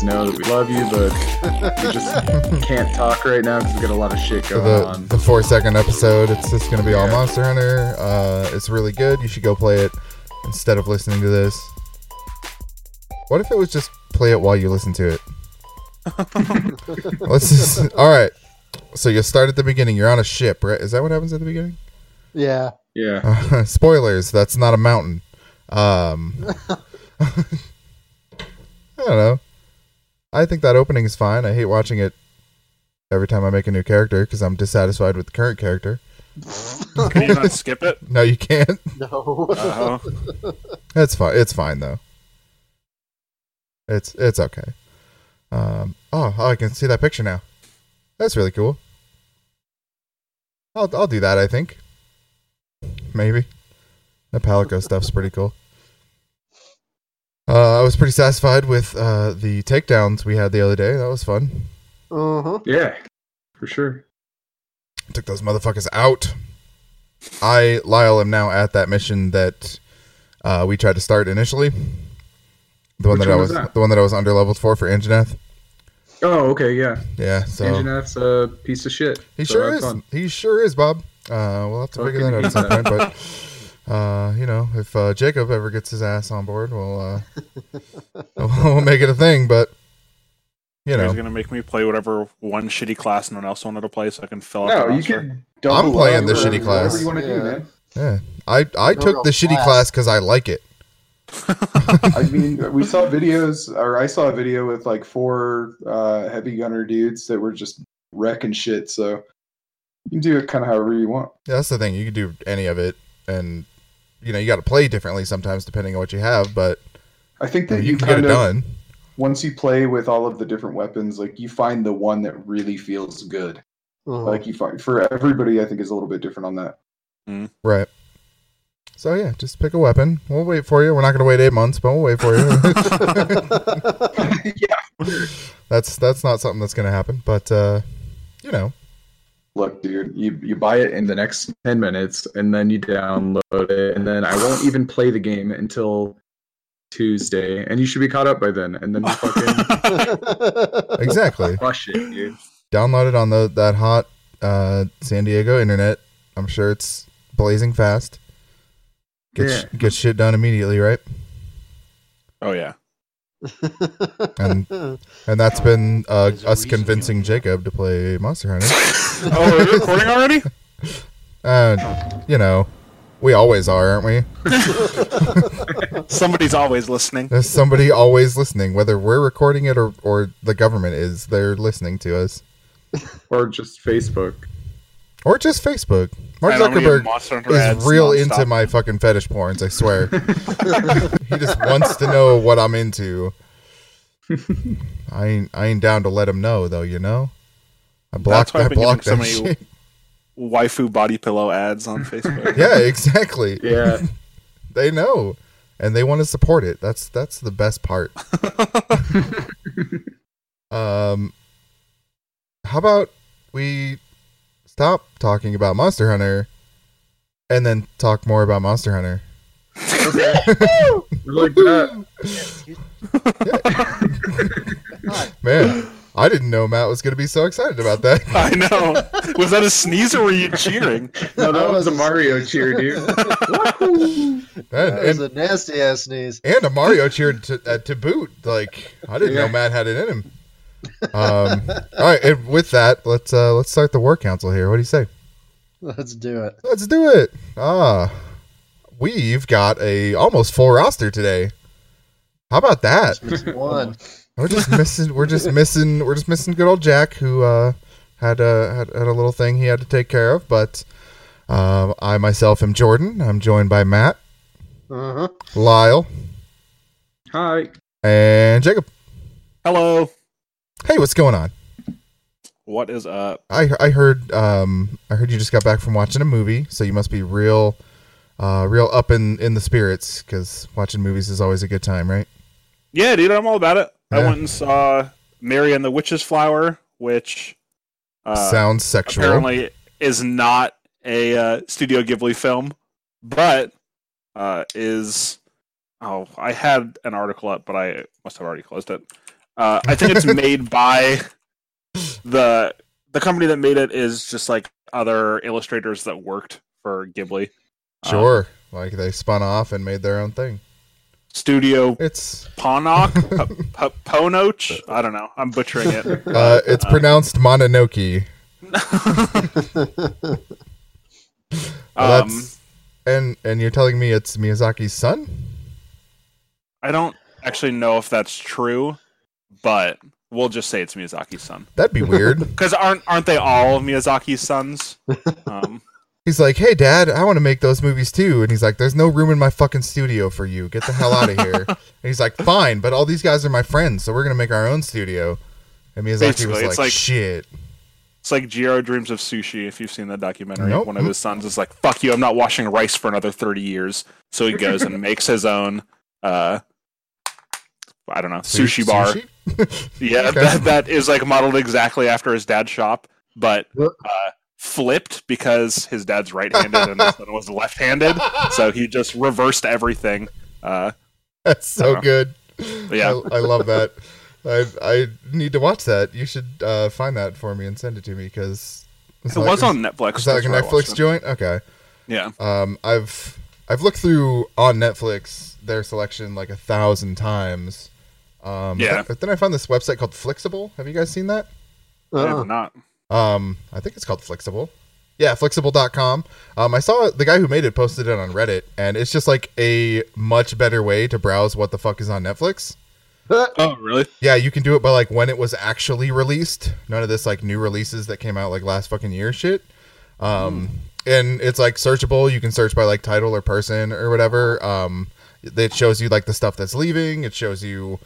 guys know that we love you, but we just can't talk right now because we got a lot of shit going the, on. the four second episode, it's just going to be all Monster Hunter. Uh, it's really good. You should go play it instead of listening to this. What if it was just play it while you listen to it? Let's just. All right. So you start at the beginning. You're on a ship, right? Is that what happens at the beginning? Yeah. Yeah. Uh, spoilers. That's not a mountain. Um, I don't know. I think that opening is fine. I hate watching it every time I make a new character because I'm dissatisfied with the current character. Can you not skip it? No, you can't. No. Uh, It's fine. It's fine though. It's it's okay. Um. Oh, oh, I can see that picture now. That's really cool. I'll I'll do that. I think. Maybe. The Palico stuff's pretty cool. Uh, I was pretty satisfied with uh, the takedowns we had the other day. That was fun. uh-huh. Yeah. For sure. Took those motherfuckers out. I Lyle am now at that mission that uh, we tried to start initially. The one Which that I one was was that? the one that I was under leveled for for Anjanath. Oh, okay, yeah. Yeah, so Anjanath's a piece of shit. he so sure is. fun. He sure is, Bob. Uh, we'll have to figure that out at some point. But uh, you know, if uh, Jacob ever gets his ass on board, we'll uh, we'll make it a thing. But you you know, he's gonna make me play whatever one shitty class no one else wanted to play so I can fill out No, you can. I'm playing the shitty class. Whatever you want to do, man. yeah, I I No, took the shitty class. class because I like it. I mean, we saw videos, or I saw a video with like four uh, heavy gunner dudes that were just wrecking shit. So you can do it kind of however you want. Yeah, that's the thing. You can do any of it, and you know you got to play differently sometimes depending on what you have. But I think you, that you you, can get it of done. once you play with all of the different weapons, like you find the one that really feels good. Uh-huh. Like you find for everybody, I think is a little bit different on that. Right. So yeah, just pick a weapon. We'll wait for you. We're not going to wait eight months, but we'll wait for you. yeah. that's that's not something that's going to happen. But uh, you know, Look, dude, you you buy it in the next ten minutes, and then you download it, and then I won't even play the game until Tuesday, and you should be caught up by then, and then you fucking exactly. crush it, dude. Download it on the that hot uh, San Diego internet. I'm sure it's blazing fast. Get sh- get shit done immediately, right? oh yeah. And and that's been uh, us convincing Jacob to play Monster Hunter. Oh, are we recording already? Uh, you know, we always are, aren't we? Somebody's always listening. There's somebody always listening, whether we're recording it or, or the government is. They're listening to us. Or just Facebook. Or just Facebook. Mark And I'm gonna get Zuckerberg is ads real nonstop. into my fucking fetish porns, I swear. he just wants to know what I'm into. I ain't, I ain't down to let him know, though, you know? I blocked, why I've I been getting blocked so that many- shit. waifu body pillow ads on Facebook. Yeah, exactly. Yeah. They know. And they want to support it. That's that's the best part. Um, how about we stop talking about Monster Hunter and then talk more about Monster Hunter? like that. Man, I didn't know Matt was going to be so excited about that. I know. Was that a sneeze or were you cheering? No, that was a Mario cheer, dude. And, that was and, a nasty ass sneeze. and a Mario cheer to, uh, to boot. Like I didn't know Matt had it in him. Um, all right, and with that, let's uh, let's start the war council here. What do you say? Let's do it. Let's do it. Ah, we've got a almost full roster today. How about that? One. We're just missing. We're just missing. We're just missing good old Jack, who uh, had a had, had a little thing he had to take care of. But um, I myself am Jordan. I'm joined by Matt, Uh-huh. Lyle, Hi. and Jacob. Hello. Hey, what's going on? What is up? I I heard um I heard you just got back from watching a movie, so you must be real uh real up in in the spirits because watching movies is always a good time, right? Yeah, dude, I'm all about it. I went and saw Mary and the Witch's Flower, which uh, Sounds sexual. apparently is not a uh, Studio Ghibli film, but uh, is. Oh, I had an article up, but I must have already closed it. Uh, I think it's made by the the company that made it is just like other illustrators that worked for Ghibli. Uh, Sure. like they spun off and made their own thing. Studio It's Ponoc, P- P- Ponoch. I don't know. I'm butchering it. uh it's pronounced Mononoke. Well, Um, and and you're telling me it's Miyazaki's son? I don't actually know if that's true, but we'll just say it's Miyazaki's son. That'd be weird. Because aren't aren't they all Miyazaki's sons? Um, he's like, "Hey, Dad, I want to make those movies too." And he's like, "There's no room in my fucking studio for you. Get the hell out of here." and he's like, "Fine, but all these guys are my friends, so we're gonna make our own studio." And Miyazaki Basically, was it's like, like- "Shit." it's like Jiro dreams of sushi. If you've seen the documentary, Nope. one of his sons is like, "Fuck you! I'm not washing rice for another thirty years." So he goes and makes his own. Uh, I don't know sushi bar. Sushi? Yeah, Okay. that, that is like modeled exactly after his dad's shop, but uh, flipped because his dad's right-handed and his son was left-handed. So he just reversed everything. Uh, That's so good. Yeah. I, I love that. I I need to watch that. You should uh, find that for me and send it to me because it was on Netflix. Is that like a Netflix joint? Okay. Yeah. Um, I've I've looked through on Netflix their selection like a thousand times. Um, Yeah. But then I found this website called Flexible. Have you guys seen that? I Uh-uh. have not. Um, I think it's called Flexible. Yeah, Flixable.com. Um, I saw the guy who made it posted it on Reddit, and it's just like a much better way to browse what the fuck is on Netflix. Oh, really? Yeah, you can do it by like when it was actually released. None of this like new releases that came out like last fucking year shit. Um, and it's like searchable. You can search by like title or person or whatever. Um, it shows you like the stuff that's leaving. It shows you,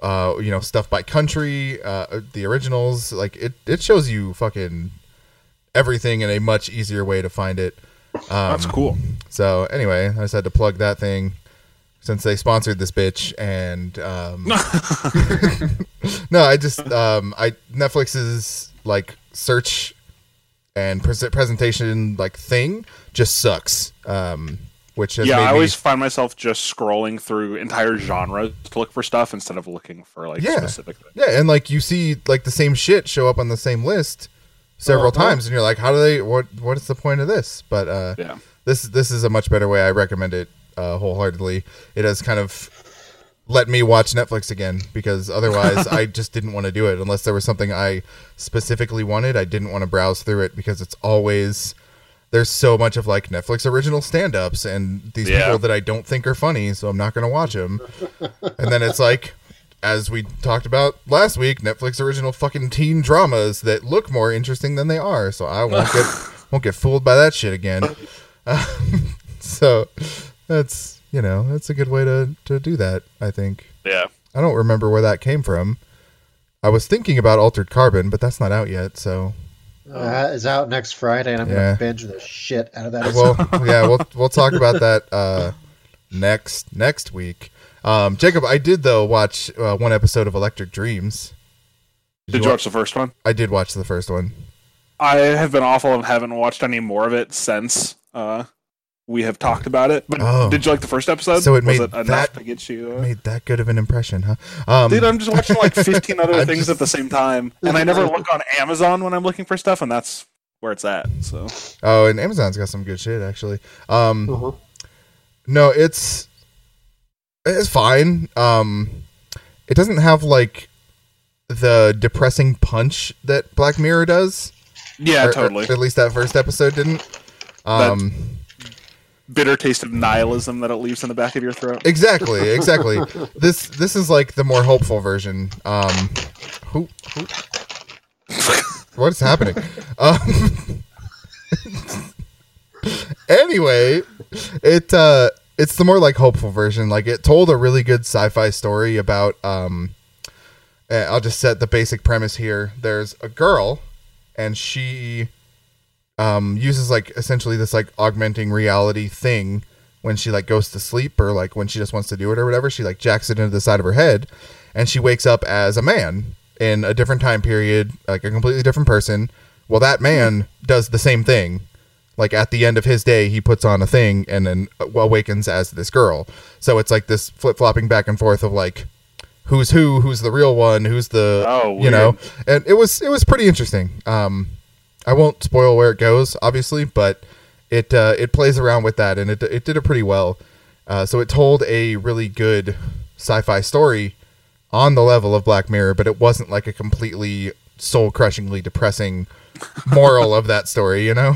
uh, you know, stuff by country, uh, the originals. Like it, it shows you fucking everything in a much easier way to find it. Um, That's cool. so anyway, I just had to plug that thing since they sponsored this bitch, and um, no, I just um, I Netflix's like search and pres presentation like thing just sucks. Um, which has yeah, made I me always find myself just scrolling through entire genres to look for stuff instead of looking for like Yeah. specific things. yeah, and like you see like the same shit show up on the same list several Uh-huh. times, and you're like, how do they? What what is the point of this? But uh, Yeah. this this is a much better way. I recommend it uh, wholeheartedly. It has kind of let me watch Netflix again because otherwise I just didn't want to do it unless there was something I specifically wanted. I didn't want to browse through it because it's always there's so much of like Netflix original stand-ups and these Yeah. people that I don't think are funny, so I'm not going to watch them. and then it's like as we talked about last week, Netflix original fucking teen dramas that look more interesting than they are. So I won't get won't get fooled by that shit again. Um, so that's you know that's a good way to to do that. I think Yeah. I don't remember where that came from. I was thinking about Altered Carbon, but that's not out yet. So Uh, it's out next Friday, and I'm Yeah. gonna binge the shit out of that. well, yeah, we'll we'll talk about that uh, next next week. Um, Jacob, I did though watch uh, one episode of Electric Dreams. Did you watch the first one? I did watch the first one. I have been awful and haven't watched any more of it since uh, we have talked about it. But Oh. did you like the first episode? So it Was made it enough that- to get you? Uh... Made that good of an impression, huh? Um, Dude, I'm just watching like 15 other things just- at the same time, and I never look on Amazon when I'm looking for stuff, and that's where it's at. So oh, and Amazon's got some good shit actually. Um, Uh-huh. No, it's it's fine. Um, it doesn't have like the depressing punch that Black Mirror does. yeah, Or- or totally. at least that first episode didn't. Um, Bitter taste of nihilism that it leaves in the back of your throat. exactly, exactly. this this is like the more hopeful version. Um, who, who what is happening? Um, anyway, it uh, it's the more like hopeful version. Like it told a really good sci-fi story about. Um, eh, I'll just set the basic premise here. There's a girl, and she um, uses like essentially this like augmenting reality thing when she like goes to sleep or like when she just wants to do it or whatever. She like jacks it into the side of her head, and she wakes up as a man in a different time period, like a completely different person. Well, that man does the same thing. Like at the end of his day, he puts on a thing and then awakens as this girl. So it's like this flip flopping back and forth of like who's who, who's the real one, who's the Oh, you know, and it was it was pretty interesting. Um, I won't spoil where it goes, obviously, but it uh, it plays around with that, and it it did it pretty well. Uh, so it told a really good sci-fi story on the level of Black Mirror, but it wasn't like a completely soul-crushingly depressing moral of that story, you know.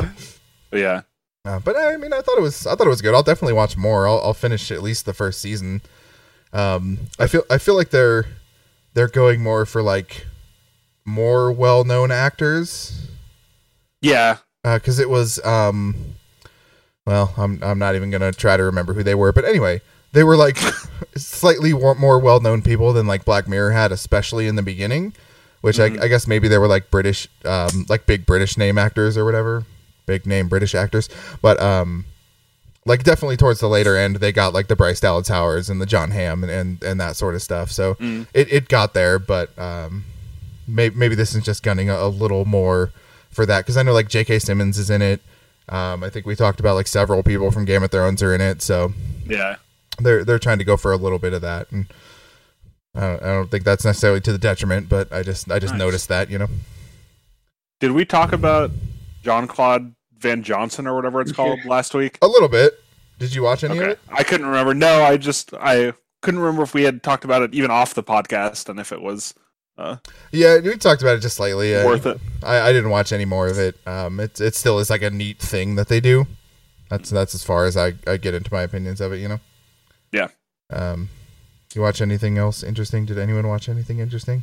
yeah. Uh, but I mean, I thought it was I thought it was good. I'll definitely watch more. I'll, I'll finish at least the first season. Um, I feel I feel like they're they're going more for like more well known actors Yeah. because it was um, well I'm I'm not even gonna try to remember who they were, but anyway, they were like slightly more well known people than like Black Mirror had, especially in the beginning. Which Mhm. I, I guess maybe they were like British, um, like big British name actors or whatever, big name British actors. But um, like definitely towards the later end, they got like the Bryce Dallas Howard and the Jon Hamm and, and, and that sort of stuff. So Mm. it, it got there, but um, maybe maybe this is just gunning a, a little more for that because I know like J.K. Simmons is in it. Um, I think we talked about like several people from Game of Thrones are in it, so Yeah. they're they're trying to go for a little bit of that, and I don't, I don't think that's necessarily to the detriment, but I just I just Nice. noticed that you know. Did we talk about Jean-Claude Van Johnson or whatever it's called last week? A little bit. Did you watch any of it? I couldn't remember. No, I just I couldn't remember if we had talked about it even off the podcast and if it was uh, Yeah, we talked about it just slightly. Worth it. I, I didn't watch any more of it. Um, it it still is like a neat thing that they do. That's that's as far as I, I get into my opinions of it. You know. Yeah. Um, you watch anything else interesting? Did anyone watch anything interesting?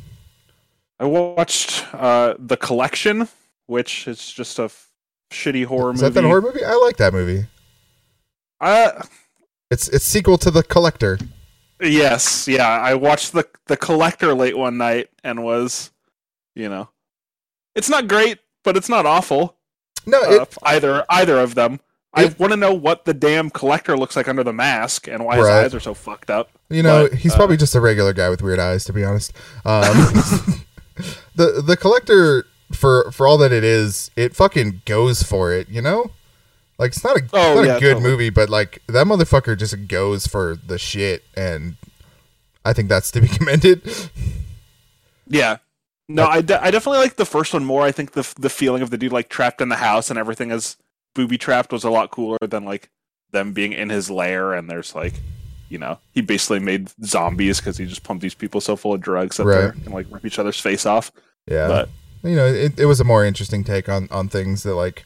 I watched uh, the collection, which is just a f- shitty horror is movie. that that horror movie? I like that movie. Uh, It's it's sequel to the Collector. Yes, yeah. I watched the the collector late one night and was, you know, it's not great, but it's not awful. No, Uh, either either of them. I want to know what the damn collector looks like under the mask and why his Right. eyes are so fucked up. You know, But, he's uh, probably just a regular guy with weird eyes, to be honest. Um, the the collector, for for all that it is, it fucking goes for it. You know, like it's not a, it's Oh, not yeah, a good totally. movie, but like that motherfucker just goes for the shit, and I think that's to be commended. Yeah. No, I, de- I definitely like the first one more. I think the the feeling of the dude like trapped in the house and everything is booby trapped was a lot cooler than like them being in his lair and there's like you know he basically made zombies because he just pumped these people so full of drugs that Right. they can like rip each other's face off. Yeah, But you know, it, it was a more interesting take on on things that like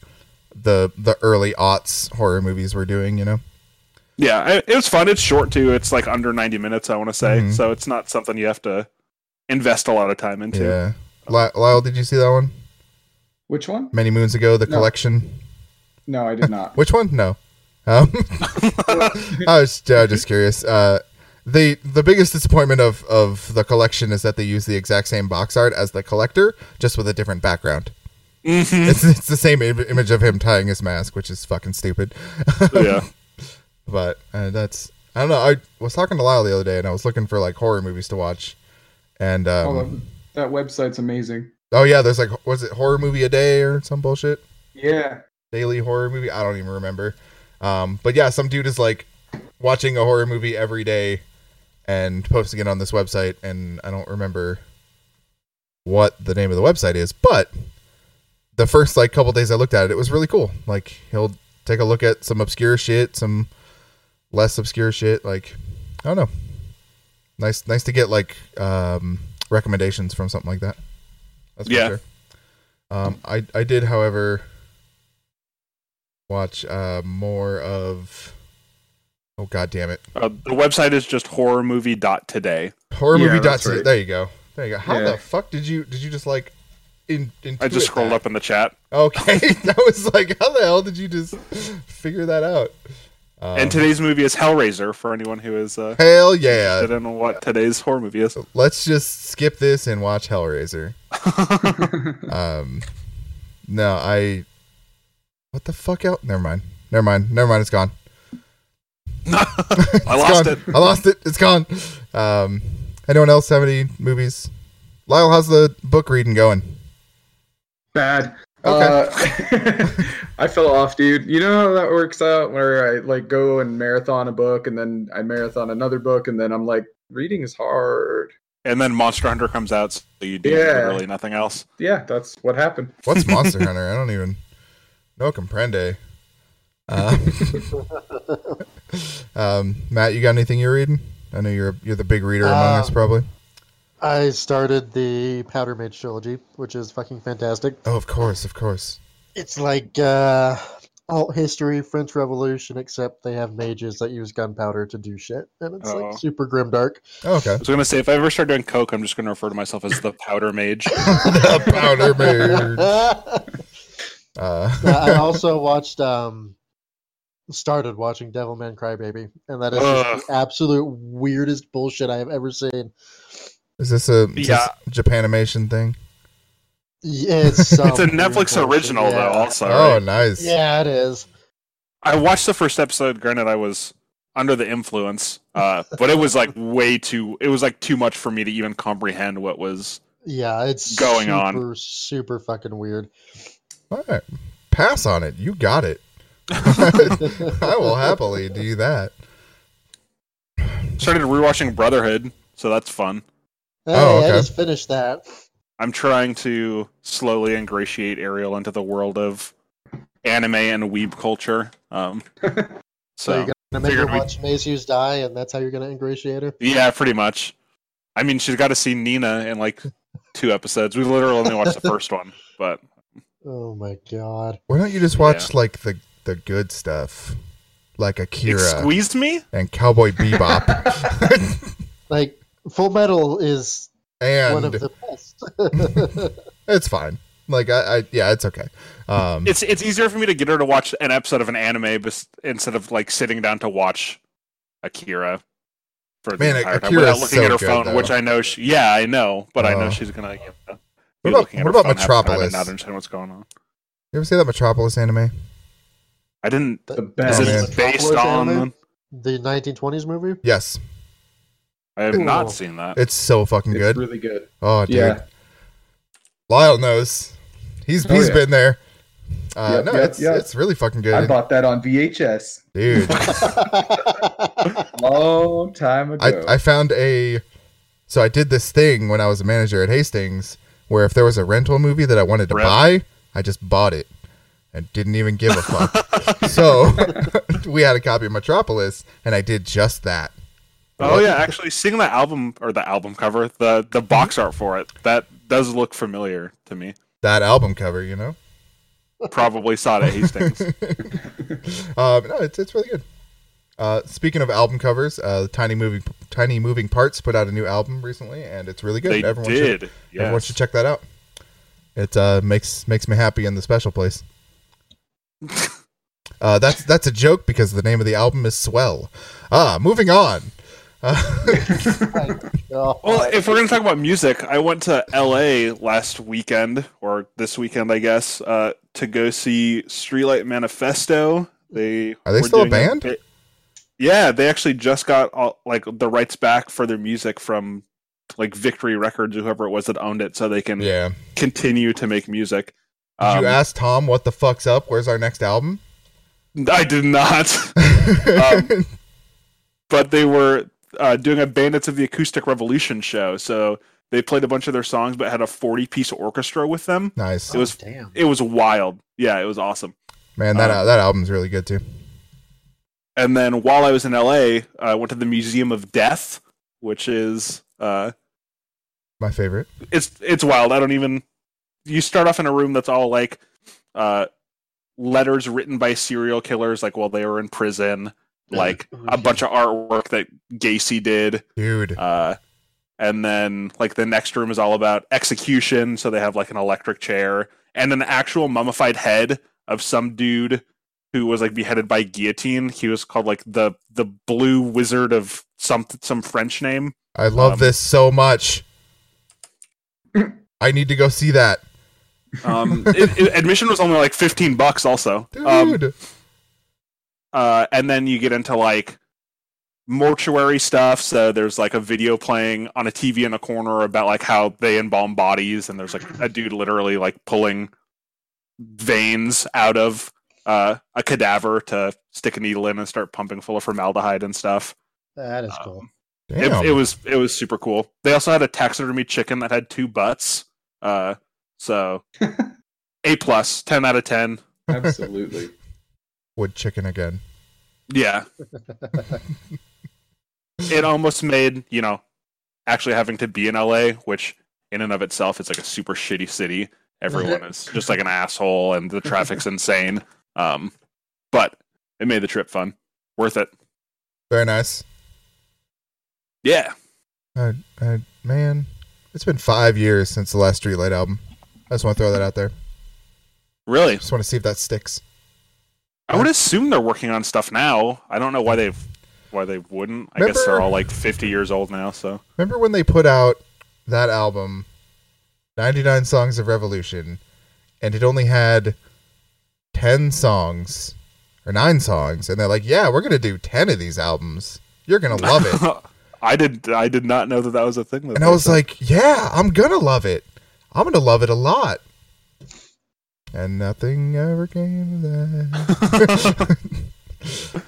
the the early aughts horror movies were doing. You know, yeah, I, it was fun. It's short too. It's like under ninety minutes. I want to say Mhm. so. It's not something you have to invest a lot of time into. yeah. Ly- Lyle, did you see that one Which one? many moons ago? The No. collection. No, I did not. Which one? No. Um, I was uh, just curious. Uh, the the biggest disappointment of of the collection is that they use the exact same box art as the collector, just with a different background. Mhm. It's it's the same Im- image of him tying his mask, which is fucking stupid. yeah. But uh, that's I don't know. I was talking to Lyle the other day, and I was looking for like horror movies to watch, and um, Oh, that- that website's amazing. oh yeah, there's like was it horror movie a day or some bullshit? Yeah. daily horror movie. I don't even remember. Um, but yeah, some dude is like watching a horror movie every day and posting it on this website, and I don't remember what the name of the website is, but the first like couple days I looked at it, it was really cool. Like he'll take a look at some obscure shit, some less obscure shit. Like I don't know, nice, nice to get like um, recommendations from something like that. That's for Yeah. sure. Um, I I did, however, watch uh more of. Oh god damn it! Uh, the website is just horrormovie.today. Horror Yeah, movie. that's dot right. There you go. There you go. How Yeah. the fuck did you did you just like? In, I just scrolled up in the chat. Okay, that was like, how the hell did you just figure that out? Um, and today's movie is Hellraiser for anyone who is uh, hell yeah! interested in what today's horror movie is. Let's just skip this and watch Hellraiser. Um, no, I. What the fuck out? Never mind. Never mind. Never mind. It's gone. I lost gone. it. I lost it. It's gone. Um, anyone else have any movies? Lyle, how's the book reading going? Bad. Okay. Uh, I fell off, dude. You know how that works out where I like go and marathon a book and then I marathon another book and then I'm like, reading is hard. and then Monster Hunter comes out, so you do Yeah. literally nothing else. Yeah, that's what happened. What's Monster Hunter? I don't even. No comprende. Uh, um, Matt, you got anything you're reading? I know you're you're the big reader among us, Um, probably. I started the Powder Mage trilogy, which is fucking fantastic. Oh, of course, of course. It's like uh, alt history, French Revolution, except they have mages that use gunpowder to do shit, and it's Oh. like super grimdark. Oh, okay. I was gonna say if I ever start doing coke, I'm just gonna refer to myself as the Powder Mage. the powder mage. I Uh, also watched, um, started watching Devilman Crybaby, and that is just the absolute weirdest bullshit I have ever seen. Is this a is Yeah. this Japanimation thing? Yeah, It's, some it's a Netflix original yeah. though. Also, Oh, right? nice. Yeah, it is. I watched the first episode. Granted, I was under the influence, uh, but it was like way too. It was like too much for me to even comprehend what was. Yeah, it's Going super, on. super fucking weird. All right. Pass on it. You got it. I will happily do that. Started rewatching Brotherhood, so that's fun. Hey, Oh, okay. I just finished that. I'm trying to slowly ingratiate Ariel into the world of anime and weeb culture. Um, So, so you're gonna make her figured we- watch Maes Hughes die, and that's how you're gonna ingratiate her. yeah, pretty much. I mean, she's got to see Nina in like two episodes. We literally only watched the first one, but Oh my god. Why don't you just watch like the the good stuff, like it Akira squeezed me. and Cowboy Bebop, Like Full Metal is one of the best. it's fine. Like I, I, yeah, it's okay. Um, It's it's easier for me to get her to watch an episode of an anime bes- instead of like sitting down to watch Akira for the Man, entire time without looking so at her good, phone, though. which I know. She, yeah, I know, but I know Oh. she's gonna. You know, What about- looking at what her about phone half the time Metropolis? and not understand what's going on. you ever see that Metropolis anime? I didn't. The best. Oh, it based Metropolis on? anime? the 1920s movie? Yes, I have not seen that. it's so fucking good. It's really good. Oh, dude, Yeah. Lyle knows. He's Oh, he's yeah. been there. Uh, Yep, no, yep, it's yep. it's really fucking good. I bought that on VHS dude. long time ago. I, I found a so I did this thing when I was a manager at Hastings where if there was a rental movie that I wanted to Rip. buy, I just bought it and didn't even give a fuck. so we had a copy of Metropolis and I did just that. Oh yeah, actually, seeing the album or the album cover, the the box art for it, that does look familiar to me. That album cover, you know. Probably saw it at Hastings. um, no, it's it's really good. Uh, speaking of album covers, uh, Tiny Moving Tiny Moving Parts put out a new album recently, and it's really good. they everyone should did. everyone should check that out. It uh, makes makes me happy in the special place. Uh, that's that's a joke because the name of the album is Swell. Ah, moving on. Well, if we're going to talk about music, I went to LA last weekend, or this weekend, I guess, uh, to go see Streetlight Manifesto. They Are they still a band? yeah, they actually just got all, like the rights back for their music from like Victory Records, whoever it was that owned it, so they can yeah. continue to make music. Did Um, you ask Tom what the fuck's up? Where's our next album? I did not, Um, but they were uh, doing a Bandits of the Acoustic Revolution show, so they played a bunch of their songs, but had a forty-piece orchestra with them. nice, it was- damn. It was wild. Yeah, it was awesome. man. That um, that album's really good too. And then while I was in LA, I went to the Museum of Death, which is uh, My favorite. it's it's wild. I don't even. You start off in a room that's all like uh, letters written by serial killers, like while they were in prison, like a bunch of artwork that Gacy did. Dude, Uh, and then like the next room is all about execution, so they have like an electric chair and an actual mummified head of some dude who was like beheaded by guillotine. He was called like the the Blue Wizard of some some French name. I love um, this so much. I need to go see that, Um, it, it- admission was only like fifteen bucks, also. Um, dude. Uh, and then you get into like mortuary stuff. So there's like a video playing on a TV in a corner about like how they embalm bodies, and there's like a dude literally like pulling veins out of uh, a cadaver to stick a needle in and start pumping full of formaldehyde and stuff. That is cool. Um, Damn. It, it was it was super cool. They also had a taxidermy chicken that had two butts. Uh, so A plus, ten out of ten. Absolutely. Wood chicken again. Yeah. it almost made you know actually having to be in LA, which in and of itself is like a super shitty city. Everyone is just like an asshole, and the traffic's insane. Um, but it made the trip fun, worth it. Very nice. Yeah. I, I, man, it's been five years since the last Streetlight album. I just want to throw that out there. Really? Just want to see if that sticks. I would assume they're working on stuff now. I don't know why they've why they wouldn't. I guess they're all like 50 years old now, so Remember when they put out that album, 99 Songs of Revolution, and it only had 10 songs, or 9 songs, and they're like, yeah, we're going to do 10 of these albums. You're going to love it. I did I did not know that that was a thing. That and I was said. like, yeah, I'm going to love it. I'm going to love it a lot. And nothing ever came of that.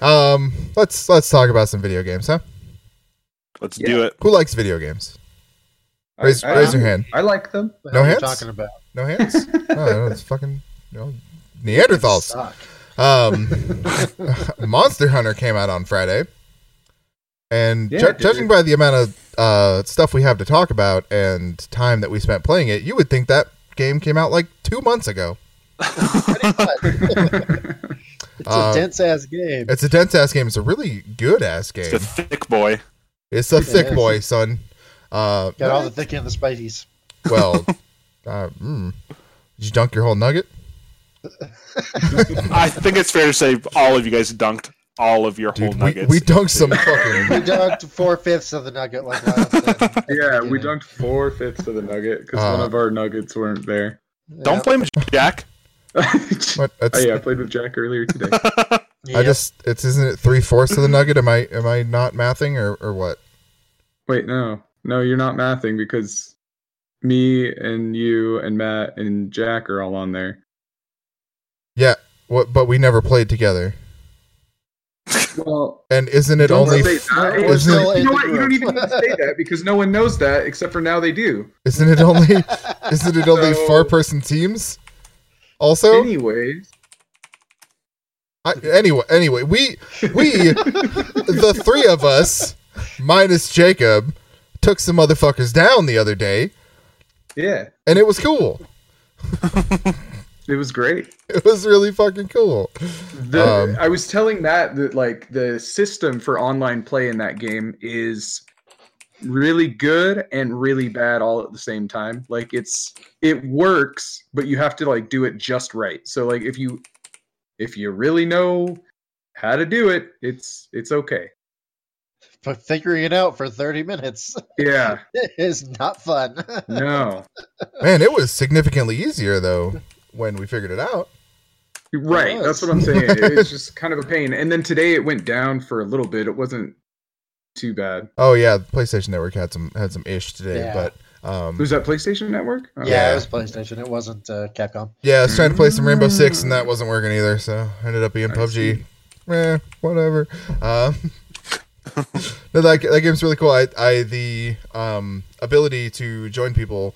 um, let's let's talk about some video games, huh? let's Yeah. do it. Who likes video games? Raise, I, I, raise your hand. I like them. What No hands? talking about? No hands? oh, no, it's fucking you know, Neanderthals. Um, Monster Hunter came out on Friday, and Yeah, ju- judging by the amount of uh, stuff we have to talk about and time that we spent playing it, you would think that game came out like two months ago. It's Uh, a dense ass game. It's a dense ass game. It's a really good ass game. It's a thick boy. It's a thick is. boy, son. Uh, Got all the thick and the spices. well, uh, mm. did you dunk your whole nugget? I think it's fair to say all of you guys dunked all of your whole Dude, we, nuggets. we dunked some fucking. We dunked four fifths of the nugget like last time. Yeah, we dunked four fifths of the nugget because Uh, one of our nuggets weren't there. Don't blame Jack. What? oh yeah, I played with Jack earlier today. I just it's isn't it three fourths of the nugget? Am I am I not mathing or or what? Wait, no, no, you're not mathing because me and you and Matt and Jack are all on there. Yeah, what? But we never played together. Well, And isn't it only say that. We're It's- still in you know what? You don't even need to say that because no one knows that except for now they do. isn't it only isn't it only So- four person teams? Also, Anyways, I, anyway, anyway, we we the three of us minus Jacob took some motherfuckers down the other day, yeah, and it was cool. it was great. It was really fucking cool. The, Um, I was telling Matt that like the system for online play in that game is really good and really bad all at the same time. Like it's it works, but you have to like do it just right. So like if you if you really know how to do it, it's it's okay. But figuring it out for 30 minutes Yeah. is not fun. No. Man, it was significantly easier though when we figured it out. Right. was. That's what I'm saying. It's just kind of a pain. And then today it went down for a little bit. It wasn't too bad. Oh yeah, the PlayStation Network had some had some ish today, Yeah. but um, Was that PlayStation Network? Oh. yeah, Yeah. it was PlayStation. It wasn't uh, Capcom. yeah, I was trying to play some Rainbow Six and that wasn't working either, so I ended up being I PUBG. see. Eh, whatever. Um, no, that that game's really cool. I I the um ability to join people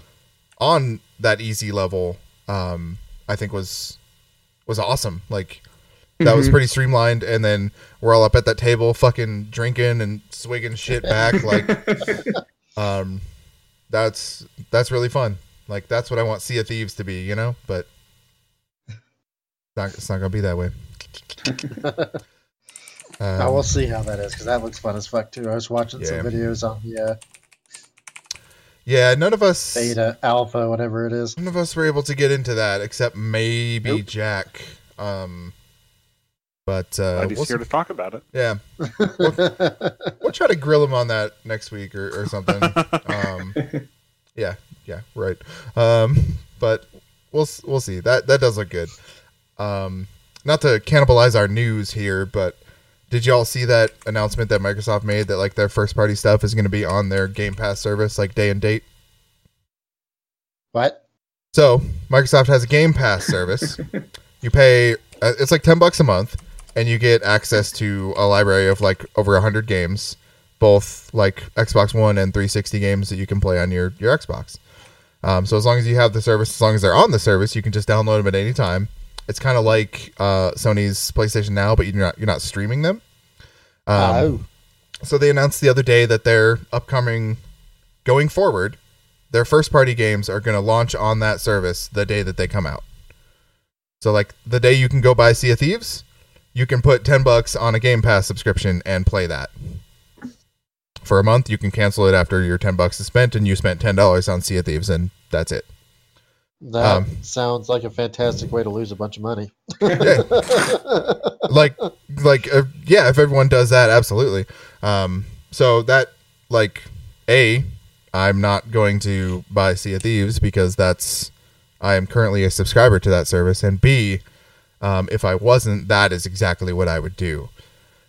on that easy level, um, I think was was awesome. Like that was Mhm. pretty streamlined, and then we're all up at that table, fucking drinking and swigging shit back. Like, um, that's that's really fun. Like that's what I want Sea of Thieves to be, you know. But it's not it's not gonna be that way. I Um, will see how that is because that looks fun as fuck too. I was watching Yeah. some videos on the uh, yeah, none of us beta, alpha, whatever it is. none of us were able to get into that except maybe Nope. Jack. Um, but uh, Glad he's we'll here see- to talk about it. yeah, we'll try to grill him on that next week or, or something. um, yeah, yeah, right. Um, but we'll we'll see. That that does look good. Um, not to cannibalize our news here, but did y'all see that announcement that Microsoft made that like their first party stuff is going to be on their Game Pass service, like day and date? what? So Microsoft has a Game Pass service. you pay uh, it's like ten bucks a month, and you get access to a library of like over hundred games. both like Xbox One and 360 games that you can play on your your Xbox. Um, so as long as you have the service, as long as they're on the service, you can just download them at any time. It's kind of like uh, Sony's PlayStation Now, but you're not you're not streaming them. Um, oh, so they announced the other day that their upcoming going forward their first party games are going to launch on that service the day that they come out so like the day you can go buy sea of thieves you can put 10 bucks on a game pass subscription and play that for a month you can cancel it after your 10 bucks is spent and you spent $10 on sea of thieves and that's it that um, sounds like a fantastic way to lose a bunch of money. Yeah. like like uh, yeah if everyone does that absolutely um so that like a i'm not going to buy sea of thieves because that's i am currently a subscriber to that service and b um, if i wasn't that is exactly what i would do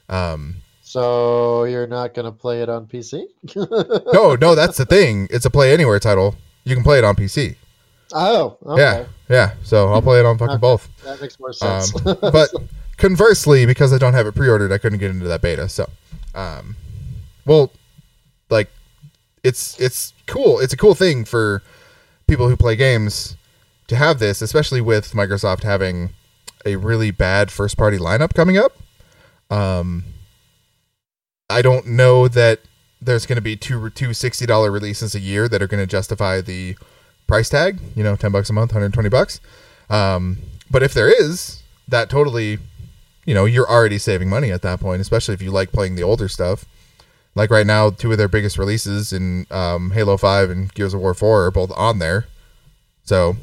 um so you're not going to play it on PC? no no that's the thing it's a play anywhere title you can play it on pc Oh, okay. yeah yeah so i'll play it on fucking Okay. both That makes more sense. Um, but conversely, because I don't have it pre-ordered, I couldn't get into that beta. So, um, well, like it's it's cool. It's a cool thing for people who play games to have this, especially with Microsoft having a really bad first-party lineup coming up. Um, I don't know that there's going to be two two sixty dollar releases a year that are going to justify the price tag. You know, ten bucks a month, hundred twenty bucks. Um, but if there is, that totally, you know, you're already saving money at that point, especially if you like playing the older stuff. Like right now, two of their biggest releases in um, Halo Five and Gears of War Four are both on there. So,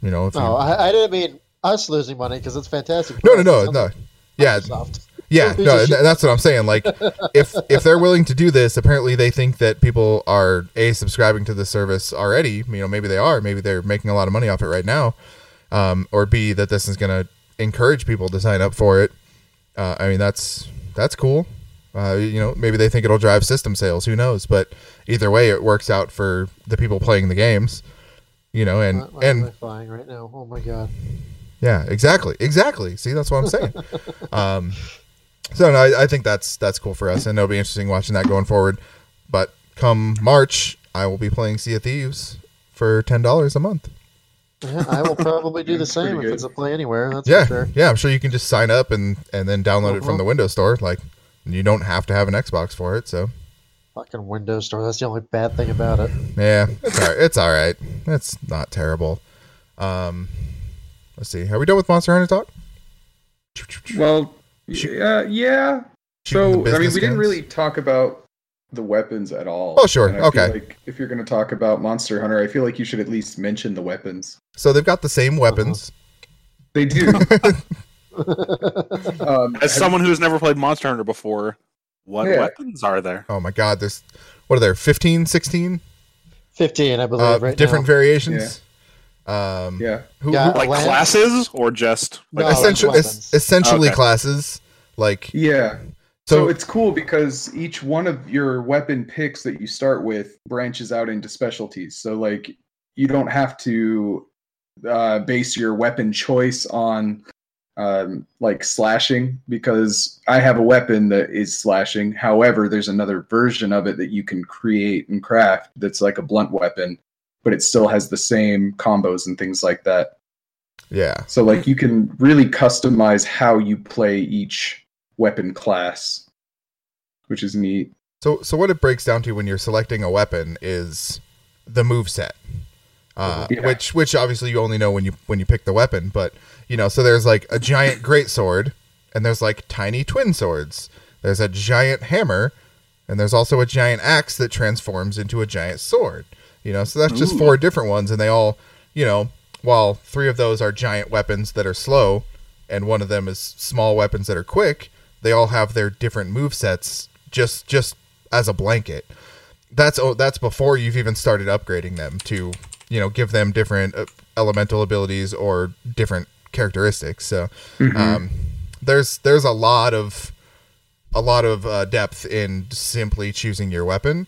you know, if you, no, I, I didn't mean us losing money because it's fantastic. no, no, no, no, yeah, Microsoft. yeah, no, of and shit. that's what I'm saying. Like, if if they're willing to do this, apparently they think that people are a subscribing to the service already. You know, maybe they are. Maybe they're making a lot of money off it right now. Um, or b that this is going to encourage people to sign up for it. Uh, I mean, that's that's cool. Uh, you know, maybe they think it'll drive system sales. Who knows? But either way, it works out for the people playing the games. You know, and Why- why am I and flying right now? Oh my god. Yeah, exactly, exactly. See, that's what I'm saying. um, so no, I, I think that's that's cool for us, and it'll be interesting watching that going forward. But come March, I will be playing Sea of Thieves for ten dollars a month. Yeah, I will probably do the same if it's a play anywhere. That's yeah, for sure. yeah. I'm sure you can just sign up and and then download it from Uh-huh. the Windows Store. Like you don't have to have an Xbox for it. So Fucking Windows Store. That's the only bad thing about it. yeah, it's all right. It's all right. It's not terrible. Um, let's see. Are we done with Monster Hunter talk? Well, yeah, yeah. Shooting So I mean, business we didn't really talk about the weapons at all. Oh, sure. And I feel Okay. like if you're going to talk about Monster Hunter, I feel like you should at least mention the weapons. So they've got the same weapons. They do. um, As someone someone who's never played Monster Hunter before, what Yeah. weapons are there? Oh my God, there's what are there? 15, 16 Fifteen, I believe, uh, right different now. variations. Um, yeah. who, Yeah. who- Like Lance? classes or just like No, like essentially, es- essentially Okay. classes. Like Yeah. So, so, it's cool because each one of your weapon picks that you start with branches out into specialties. So like you don't have to uh, base your weapon choice on um, like slashing because I have a weapon that is slashing. However, there's another version of it that you can create and craft that's like a blunt weapon, but it still has the same combos and things like that. yeah, So like you can really customize how you play each weapon class, which is neat. So so what it breaks down to when you're selecting a weapon is the move set. Uh, Yeah. which which obviously you only know when you when you pick the weapon, but you know, so there's like a giant great sword and there's like tiny twin swords. There's a giant hammer and there's also a giant axe that transforms into a giant sword. You know, so that's just Ooh. four different ones and they all, you know, while three of those are giant weapons that are slow and one of them is small weapons that are quick, they all have their different move sets just just as a blanket. That's oh, that's before you've even started upgrading them to you know give them different uh, elemental abilities or different characteristics. So um, there's there's a lot of a lot of uh, depth in simply choosing your weapon.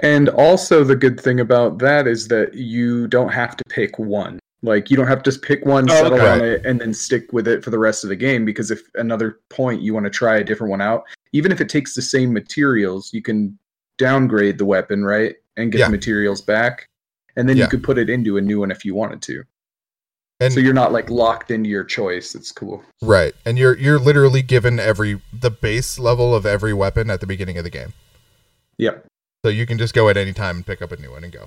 And also the good thing about that is that you don't have to pick one. Like you don't have to just pick one, Oh, settle okay. on it, and then stick with it for the rest of the game. Because if another point you want to try a different one out, even if it takes the same materials, you can downgrade the weapon, right? And get Yeah. the materials back. And then Yeah. you could put it into a new one if you wanted to. And so you're not like locked into your choice. It's cool. right, and you're you're literally given every the base level of every weapon at the beginning of the game. Yep. So you can just go at any time and pick up a new one and go.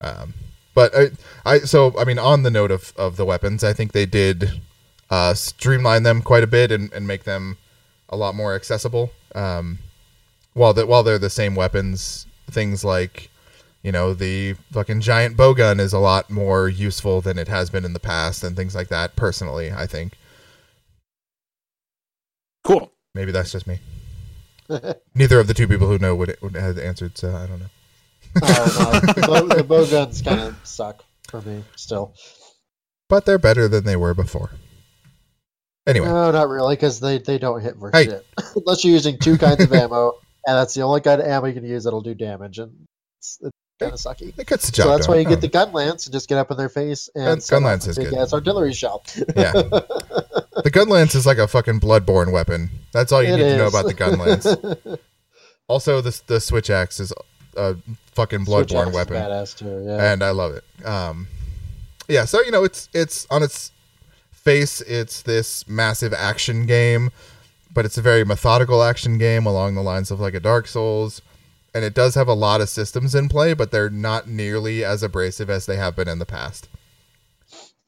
Um, but I, I so I mean, on the note of, of the weapons, I think they did uh, streamline them quite a bit and, and make them a lot more accessible. Um, while that while they're the same weapons, things like you know the fucking giant bowgun is a lot more useful than it has been in the past, and things like that. Personally, I think Cool. maybe that's just me. Neither of the two people who know would would have answered, so I don't know. Uh, no, the, bow, the bow guns kind of suck for me still. but they're better than they were before. Anyway, No, not really, because they, they don't hit for Hey. shit. Unless you're using two kinds of ammo, and that's the only kind of ammo you can use that'll do damage, and it's, it's kind of sucky. it gets the job So that's done. why you get the gun lance and just get up in their face and Gun- lance a is big good. ass artillery shell. Yeah. the gun lance is like a fucking bloodborne weapon. That's all you It need to know about the gun lance. also, the the switch axe is a fucking bloodborne is weapon, badass too. Yeah. and I love it. Um, yeah, so you know, it's it's on its face, it's this massive action game, but it's a very methodical action game along the lines of like a Dark Souls. And it does have a lot of systems in play, but they're not nearly as abrasive as they have been in the past.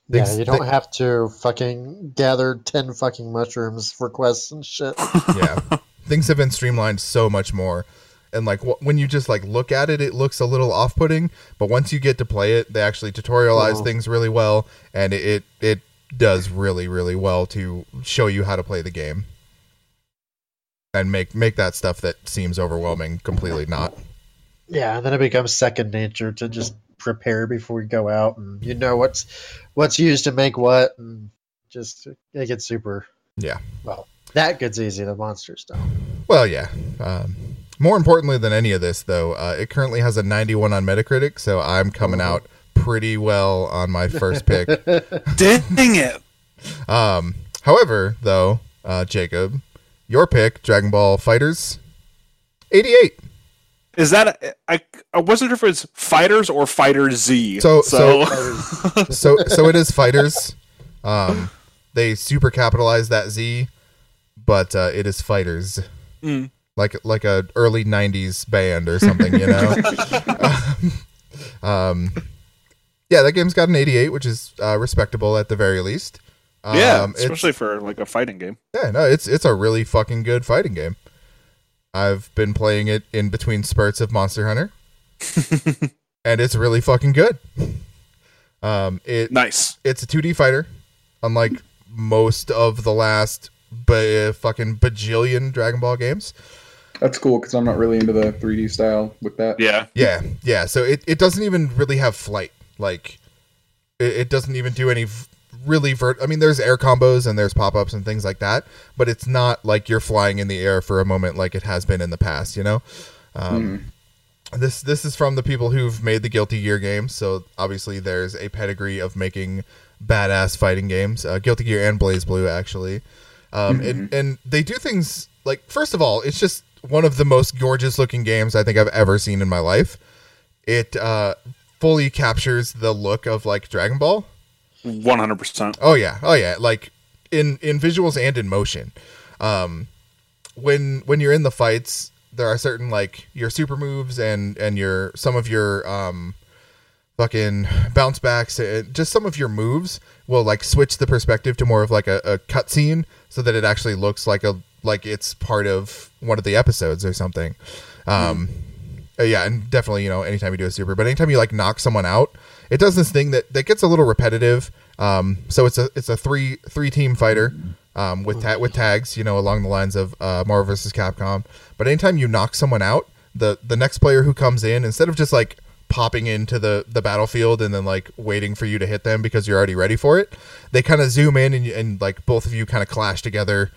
yeah, things- you don't have to fucking gather ten fucking mushrooms for quests and shit. yeah things have been streamlined so much more and like wh- when you just like look at it it looks a little off-putting but once you get to play it they actually tutorialize Oh. things really well and it it does really really well to show you how to play the game and make make that stuff that seems overwhelming completely not Yeah, and then it becomes second nature to just prepare before you go out, and you know what's what's used to make what, and just it gets super. Yeah. Well, that gets easy. The monsters don't. well yeah um, more importantly than any of this though uh, it currently has a 91 on metacritic so i'm coming out pretty well on my first pick Dang it. Um, however, though, uh, Jacob, your pick, Dragon Ball Fighters, eighty-eight. Is that I? I wasn't sure if it's fighters or fighter Z. So- so, So, so it is Fighters. Um, they super capitalize that Z, but uh, it is Fighters, Mm. like like a early '90s band or something, you know. um, yeah, that game's got an eighty-eight, which is uh, respectable at the very least. Um, yeah, it's- especially for like a fighting game. Yeah, no, it's it's a really fucking good fighting game. I've been playing it in between spurts of Monster Hunter, and it's really fucking good. Um, it Nice. it's a 2D fighter, unlike most of the last ba- fucking bajillion Dragon Ball games. That's cool because I'm not really into the 3D style with that. Yeah. Yeah, yeah. So it, it doesn't even really have flight. Like, it, it doesn't even do any v- really vert. I mean, there's air combos and there's pop ups and things like that, but it's not like you're flying in the air for a moment like it has been in the past. You know. Um, This this is from the people who've made the Guilty Gear games, so obviously there's a pedigree of making badass fighting games. Uh, Guilty Gear and BlazBlue actually, um, and and they do things like first of all, it's just one of the most gorgeous looking games I think I've ever seen in my life. It uh, fully captures the look of like Dragon Ball. One hundred percent. Oh yeah, oh yeah, like in in visuals and in motion. Um, when when you're in the fights, there are certain like your super moves and and your some of your um fucking bounce backs and just some of your moves will like switch the perspective to more of like a, a cutscene so that it actually looks like a like it's part of one of the episodes or something. Um uh, yeah, and definitely, you know, anytime you do a super, but anytime you like knock someone out, it does this thing that that gets a little repetitive. Um, so it's a it's a three three team fighter um, with ta- with tags, you know, along the lines of uh, Marvel vs. Capcom. But anytime you knock someone out, the the next player who comes in, instead of just like popping into the the battlefield and then like waiting for you to hit them because you're already ready for it, they kind of zoom in and, and like both of you kind of clash together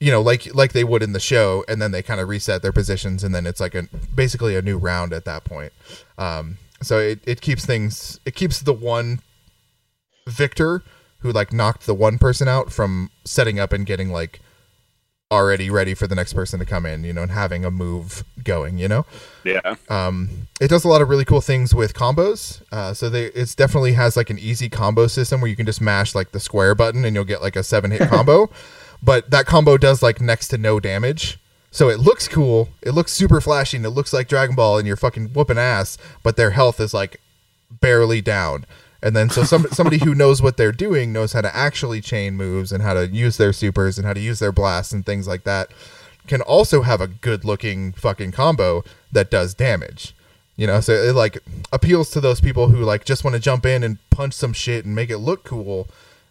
you know, like like they would in the show, and then they kind of reset their positions, and then it's like a basically a new round at that point. Um, so it, it keeps things it keeps the one victor who like knocked the one person out from setting up and getting like already ready for the next person to come in, you know, and having a move going, you know. Yeah. Um, it does a lot of really cool things with combos. Uh, so they it's definitely has like an easy combo system where you can just mash like the square button and you'll get like a seven hit combo. But that combo does like next to no damage. So it looks cool. It looks super flashy and it looks like Dragon Ball and you're fucking whooping ass, but their health is like barely down. And then so some somebody who knows what they're doing knows how to actually chain moves and how to use their supers and how to use their blasts and things like that can also have a good looking fucking combo that does damage. You know, so it like appeals to those people who like just want to jump in and punch some shit and make it look cool,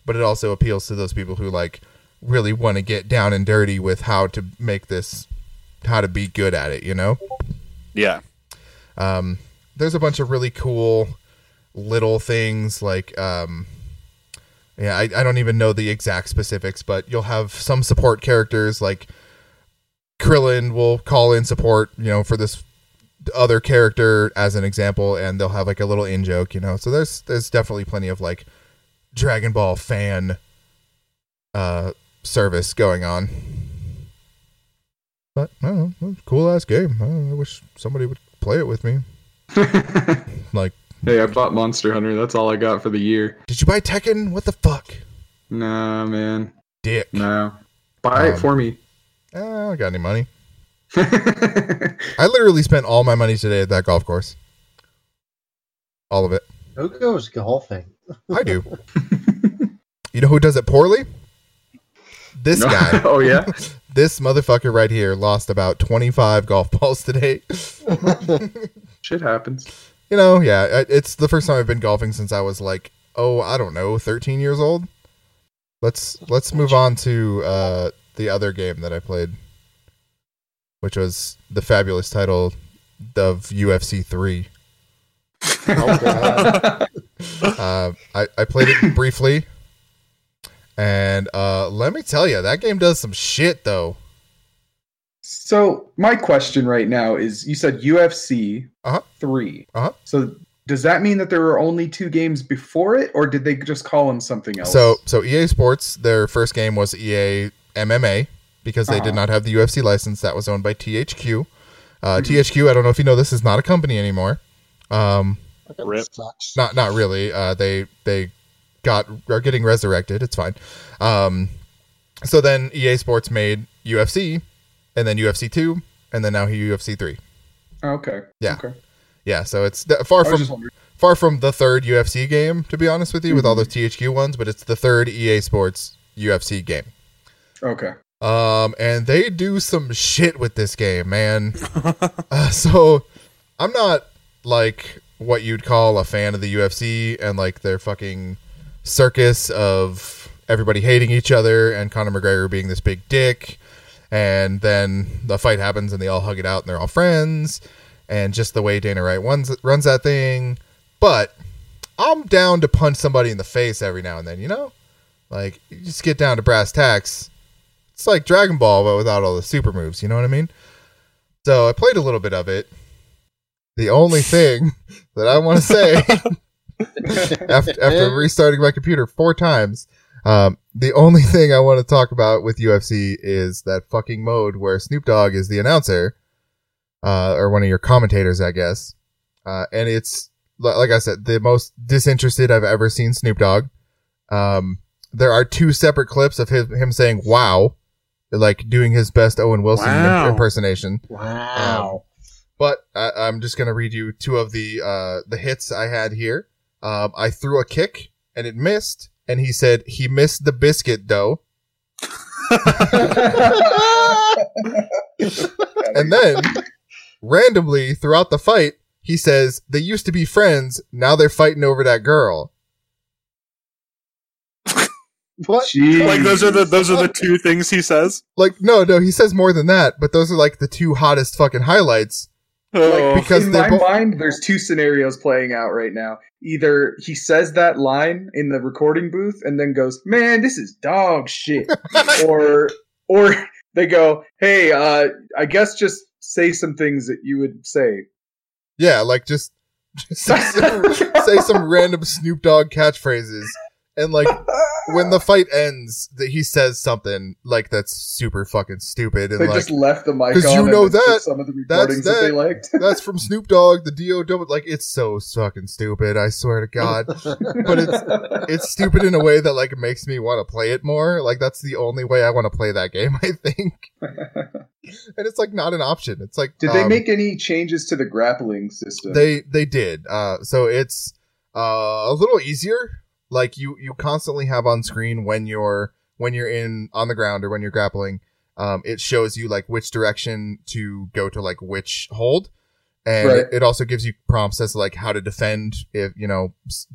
but it also appeals to those people who like really want to get down and dirty with how to make this how to be good at it, you know? Yeah. Um, there's a bunch of really cool little things like um, yeah I, I don't even know the exact specifics but you'll have some support characters like krillin will call in support you know for this other character as an example and they'll have like a little in joke you know so there's there's definitely plenty of like dragon ball fan uh service going on but i don't know cool ass game I, I wish somebody would play it with me like hey, I bought Monster Hunter. That's all I got for the year. did you buy tekken what the fuck Nah, man. dick No. Buy Um, it for me. Eh, I don't got any money. I literally spent all my money today at that golf course. All of it. Who goes golfing? I do. you know who does it poorly? This No. guy. oh yeah. This motherfucker right here lost about 25 golf balls today. Shit happens. You know, yeah, it's the first time I've been golfing since I was like, oh, I don't know, 13 years old. Let's let's move on to uh the other game that I played, which was the fabulous title of UFC 3. Oh, God. Uh, I, I played it briefly, and uh, let me tell you, that game does some shit though. So my question right now is: You said UFC Uh-huh. three. Uh-huh. So does that mean that there were only two games before it, or did they just call them something else? So so EA Sports, their first game was EA MMA because they Uh-huh. did not have the UFC license. That was owned by THQ. Uh, Mhm. THQ, I don't know if you know this, is not a company anymore. Um, Rip. Not not really. Uh, they they got are getting resurrected. It's fine. Um, so then EA Sports made UFC, and then UFC two, and then now UFC three. okay. Yeah. Okay. Yeah, so it's far from far from the third UFC game, to be honest with you, with all Mhm. those THQ ones, but it's the third EA Sports UFC game. Okay. Um, and they do some shit with this game, man. uh, so I'm not like what you'd call a fan of the UFC and like their fucking circus of everybody hating each other and Conor McGregor being this big dick. And then the fight happens and they all hug it out and they're all friends. And just the way Dana White runs, runs that thing. But I'm down to punch somebody in the face every now and then, you know? Like, you just get down to brass tacks it's like Dragon Ball, but without all the super moves. You know what I mean? So I played a little bit of it. The only thing that I want to say after, after restarting my computer four times, um, the only thing I want to talk about with UFC is that fucking mode where Snoop Dogg is the announcer, uh, or one of your commentators, I guess. Uh, and it's li- like I said, the most disinterested I've ever seen Snoop Dogg. Um, there are two separate clips of him, him saying "Wow," like doing his best Owen Wilson Wow. impersonation. Wow. But I, I'm just gonna read you two of the uh, the hits I had here. Um, I threw a kick and it missed, and he said he missed the biscuit dough. And then randomly throughout the fight, he says they used to be friends, now they're fighting over that girl. what? Jeez. like those are the those are the two things he says. Like no, no, he says more than that, but those are like the two hottest fucking highlights. Oh, because in they my both- mind, there's two scenarios playing out right now. Either he says that line in the recording booth and then goes, "Man, this is dog shit," or or they go, "Hey, uh, I guess just say some things that you would say." Yeah, like just, just say, some, say some random Snoop Dogg catchphrases, and like when the fight ends, that he says something like that's super fucking stupid and They like just left the mic 'Cause on. you know that- some of the that's recordings that, they liked. that's from Snoop Dogg, the DOW. Like it's so fucking stupid. I swear to God, but it's it's stupid in a way that like makes me want to play it more. Like that's the only way I want to play that game. I think, and it's like not an option. It's like Did they um, make any changes to the grappling system? They they did. Uh, so it's uh, a little easier. Like you you constantly have on screen when you're when you're in on the ground or when you're grappling. Um, it shows you like which direction to go to like which hold, and Right. it, it also gives you prompts as to, like how to defend if you know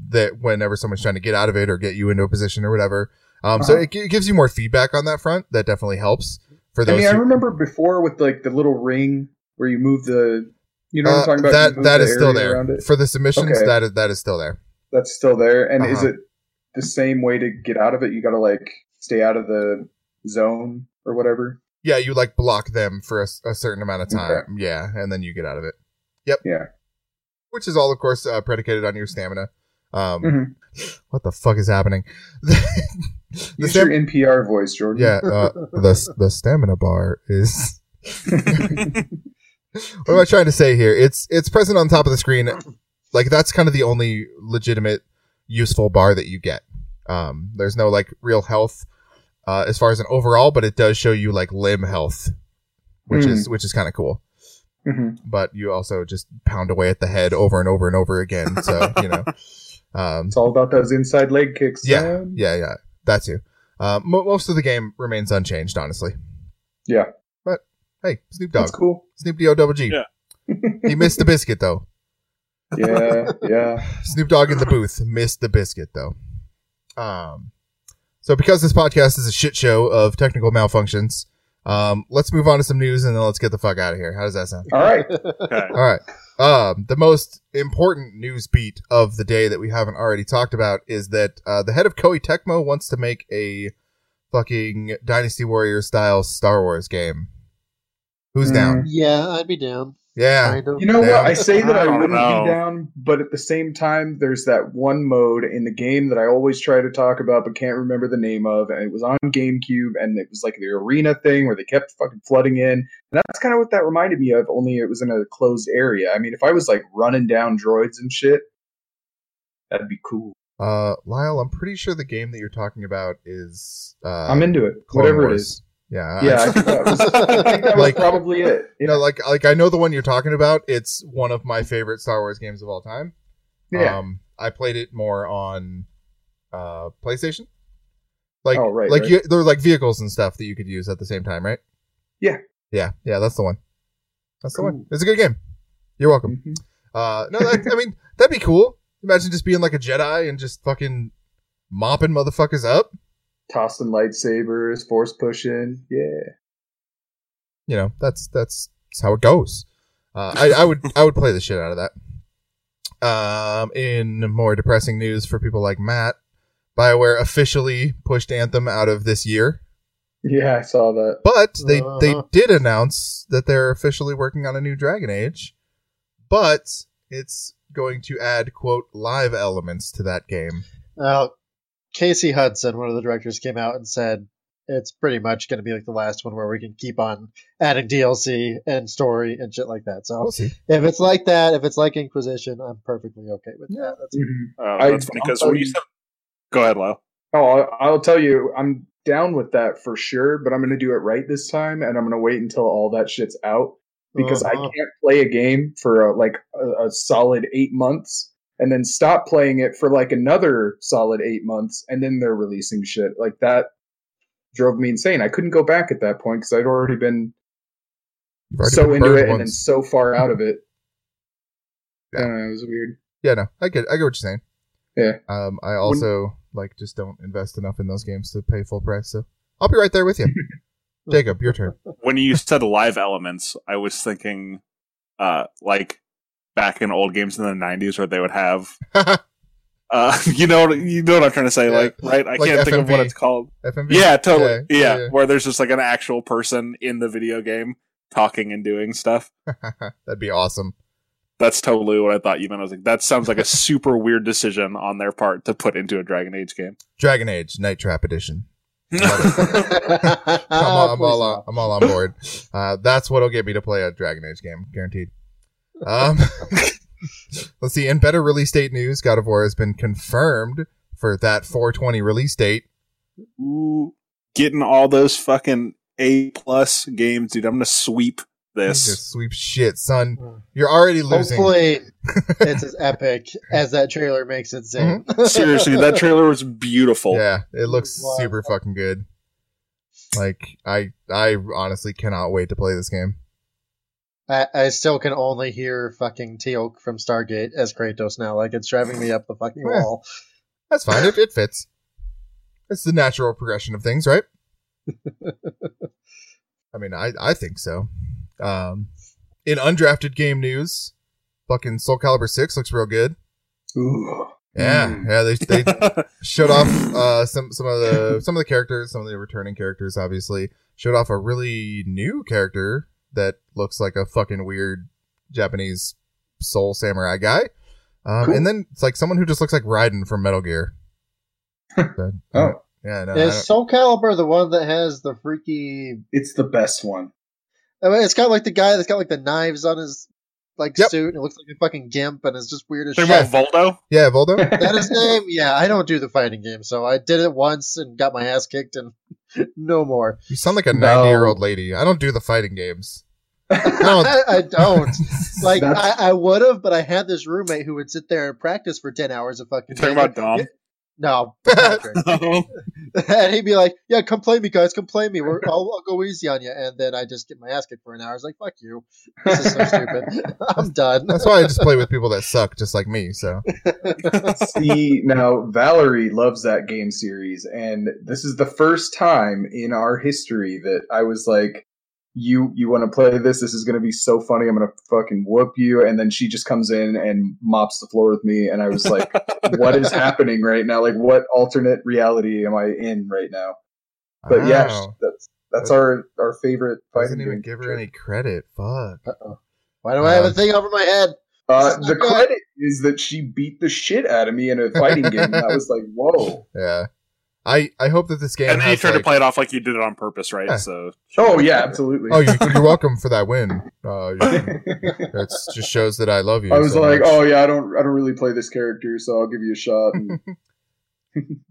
that whenever someone's trying to get out of it or get you into a position or whatever. Um, so Uh-huh. it, gi- gives you more feedback on that front. That definitely helps for those. I mean, I remember before with like the little ring where you move the. You know what uh, I'm talking about? That that is still there for the submissions. Okay. That is that is still there. That's still there. And is Uh-huh. it the same way to get out of it? You got to like stay out of the zone or whatever. Yeah, you like block them for a certain amount of time. Okay. Yeah, and then you get out of it. Yep. Yeah. Which is all, of course, uh, predicated on your stamina. Um, Mhm. What the fuck is happening? the Use stam- your NPR voice, Jordan. yeah, uh, the the stamina bar is. what am I trying to say here? It's it's present on top of the screen. Like that's kind of the only legitimate useful bar that you get. Um, there's no like real health uh, as far as an overall, but it does show you like limb health, which Hmm. is which is kind of cool. Mhm. But you also just pound away at the head over and over and over again. So you know, um, It's all about those inside leg kicks. yeah, man. yeah, yeah, that too. Uh, mo- most of the game remains unchanged, honestly. Yeah. But hey, Snoop Dogg, That's cool. Snoop D O double G. Yeah. He missed the biscuit though. Yeah, yeah. Snoop Dogg in the booth missed the biscuit though. Um, so because this podcast is a shit show of technical malfunctions, um, let's move on to some news and then let's get the fuck out of here. How does that sound? All right. Okay. All right. Um, the most important news beat of the day that we haven't already talked about is that uh, the head of Koei Tecmo wants to make a fucking Dynasty Warriors style Star Wars game. Who's Mm. down? yeah, I'd be down. Yeah. Kind of. You know Yeah. what? I say that I, I wouldn't know. be down, but at the same time, there's that one mode in the game that I always try to talk about but can't remember the name of, and it was on GameCube, and it was like the arena thing where they kept fucking flooding in, and that's kind of what that reminded me of. Only it was in a closed area. I mean, if I was like running down droids and shit, that'd be cool. Uh, Lyle, I'm pretty sure the game that you're talking about is. Uh, I'm into it. Clone Whatever it Wars. is. Yeah. Yeah, I think that was, think that was probably it. you know, like like I know the one you're talking about. It's one of my favorite Star Wars games of all time. Yeah. Um, I played it more on uh PlayStation. Like, Oh, right, like right. You, there were like vehicles and stuff that you could use at the same time, right? Yeah. Yeah, yeah, that's the one. That's the one. It's a good game. You're welcome. Mhm. Uh, no, that, I mean that'd be cool. Imagine just being like a Jedi and just fucking mopping motherfuckers up. Tossing lightsabers, force pushing. Yeah. you know that's that's, that's how it goes. Uh, I, I would I would play the shit out of that. Um, in more depressing news for people like Matt, Bioware officially pushed Anthem out of this year, Yeah, I saw that. but they they Uh-huh. did announce that they're officially working on a new Dragon Age, but it's going to add quote live elements to that game. Well, Casey Hudson, one of the directors, came out and said it's pretty much going to be like the last one where we can keep on adding DLC and story and shit like that. So We'll see. if it's like that, if it's like Inquisition, I'm perfectly okay with that. That's Mhm. Uh, I- funny because I'll when you said, "Go ahead, Lyle." Oh, I'll, I'll tell you, I'm down with that for sure, but I'm going to do it right this time, and I'm going to wait until all that shit's out because I Uh-huh. can't play a game for uh, like a, a solid eight months and then stop playing it for like another solid eight months, and then they're releasing shit like that. Drove me insane. I couldn't go back at that point because I'd already been already so been into burned it and then so far out of it. Yeah. Uh, it was weird. Yeah, no, I get I get what you're saying. Yeah. Um, I also like just don't invest enough in those games to pay full price. So I'll be right there with you. Jacob, your turn. When you said live elements, I was thinking, uh, like back in old games in the '90s where they would have, uh, you know, you know what I'm trying to say, Yeah, like, right? I like can't think of what it's called. FMV. Yeah, totally. Yeah, Yeah, yeah, yeah. where there's just like an actual person in the video game talking and doing stuff. That'd be awesome. That's totally what I thought you meant. I was like, that sounds like a super weird decision on their part to put into a Dragon Age game. Dragon Age Night Trap Edition. I'm all, I'm all, on, I'm all on board. Uh, that's what'll get me to play a Dragon Age game, guaranteed. Um, let's see. In better release date news, God of War has been confirmed for that 420 release date. Ooh, getting all those fucking A plus games, dude. I'm gonna sweep this. Just sweep shit, son. You're already losing. Hopefully, it's as epic as that trailer makes it seem. Seriously, that trailer was beautiful. Yeah, it looks Wow. super fucking good. Like I, I honestly cannot wait to play this game. I, I still can only hear fucking Teal'c from Stargate as Kratos now. Like it's driving me up the fucking Yeah. wall. That's fine. it, it fits. It's the natural progression of things, right? I mean, I, I think so. Um, in undrafted game news, fucking Soul Calibur 6 looks real good. Ooh. Yeah, Mm. yeah, they, they showed off uh, some some of the some of the characters, some of the returning characters. Obviously, showed off a really new character that looks like a fucking weird Japanese soul samurai guy. Um, Cool. And then it's like someone who just looks like Raiden from Metal Gear. So, Oh. yeah, no, Is Soul Calibur the one that has the freaky? It's the best one. I mean, it's got like the guy that's got like the knives on his like Yep. suit, and it looks like a fucking gimp, and it's just weird as Talking shit. about Voldo? yeah, Voldo. that his name? Yeah, I don't do the fighting game, so I did it once and got my ass kicked, and no more. You sound like a No. ninety-year-old lady. I don't do the fighting games. No. I, I don't. Like I, I would have, but I had this roommate who would sit there and practice for ten hours a fucking. Talking about Dom? No, and he'd be like, "Yeah, come play me, guys. Come play me. We're, I'll, I'll go easy on you." And then I just get my ass kicked for an hour. I was like, "Fuck you. This is so stupid. I'm done." That's why I just play with people that suck, just like me. So See, now Valerie loves that game series, and this is the first time in our history that I was like, "You, you want to play this? This is going to be so funny. I'm going to fucking whoop you." And then she just comes in and mops the floor with me, and I was like, "What is happening right now? Like, what alternate reality am I in right now?" But yeah, Wow. that's that's our our favorite doesn't fighting even give her any credit. Fuck. Uh-oh. Why do I have a Um, thing over my head? Uh, the credit is that she beat the shit out of me in a fighting game. I was like, "Whoa." Yeah. I I hope that this game. and then you has, tried like- to play it off like you did it on purpose, right? Yeah. So Oh yeah, absolutely. Oh, you, you're welcome for that win. Uh, you- it just shows that I love you. I was so like, much. oh yeah, I don't, I don't really play this character, so I'll give you a shot. And,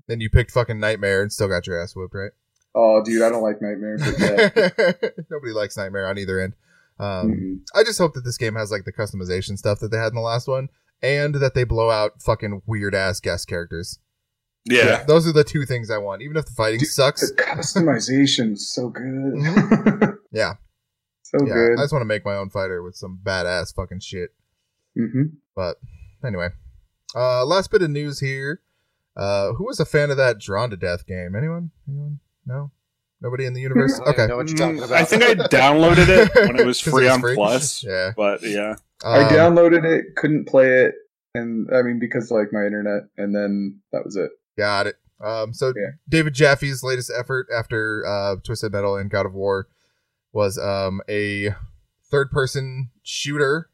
Then you picked fucking Nightmare and still got your ass whooped, right? oh, dude, I don't like Nightmare. Yeah. Nobody likes Nightmare on either end. Um, Mhm. I just hope that this game has like the customization stuff that they had in the last one, and that they blow out fucking weird ass guest characters. Yeah. those are the two things I want. Even if the fighting Dude, sucks, The customization is so good. Mhm. yeah, so yeah. good. I just want to make my own fighter with some badass fucking shit. hmm But anyway, uh, last bit of news here. Uh, who was a fan of that Drawn to Death game? Anyone? Anyone? No. Nobody in the universe. I Okay. know what you're talking Mm, about. I think I downloaded it when it was free it was on free? Plus. Yeah. But yeah. I Um, downloaded it, couldn't play it, and I mean because like my internet, and then that was it. Got it. Um, so Yeah. David Jaffe's latest effort after uh, Twisted Metal and God of War was um, a third-person shooter,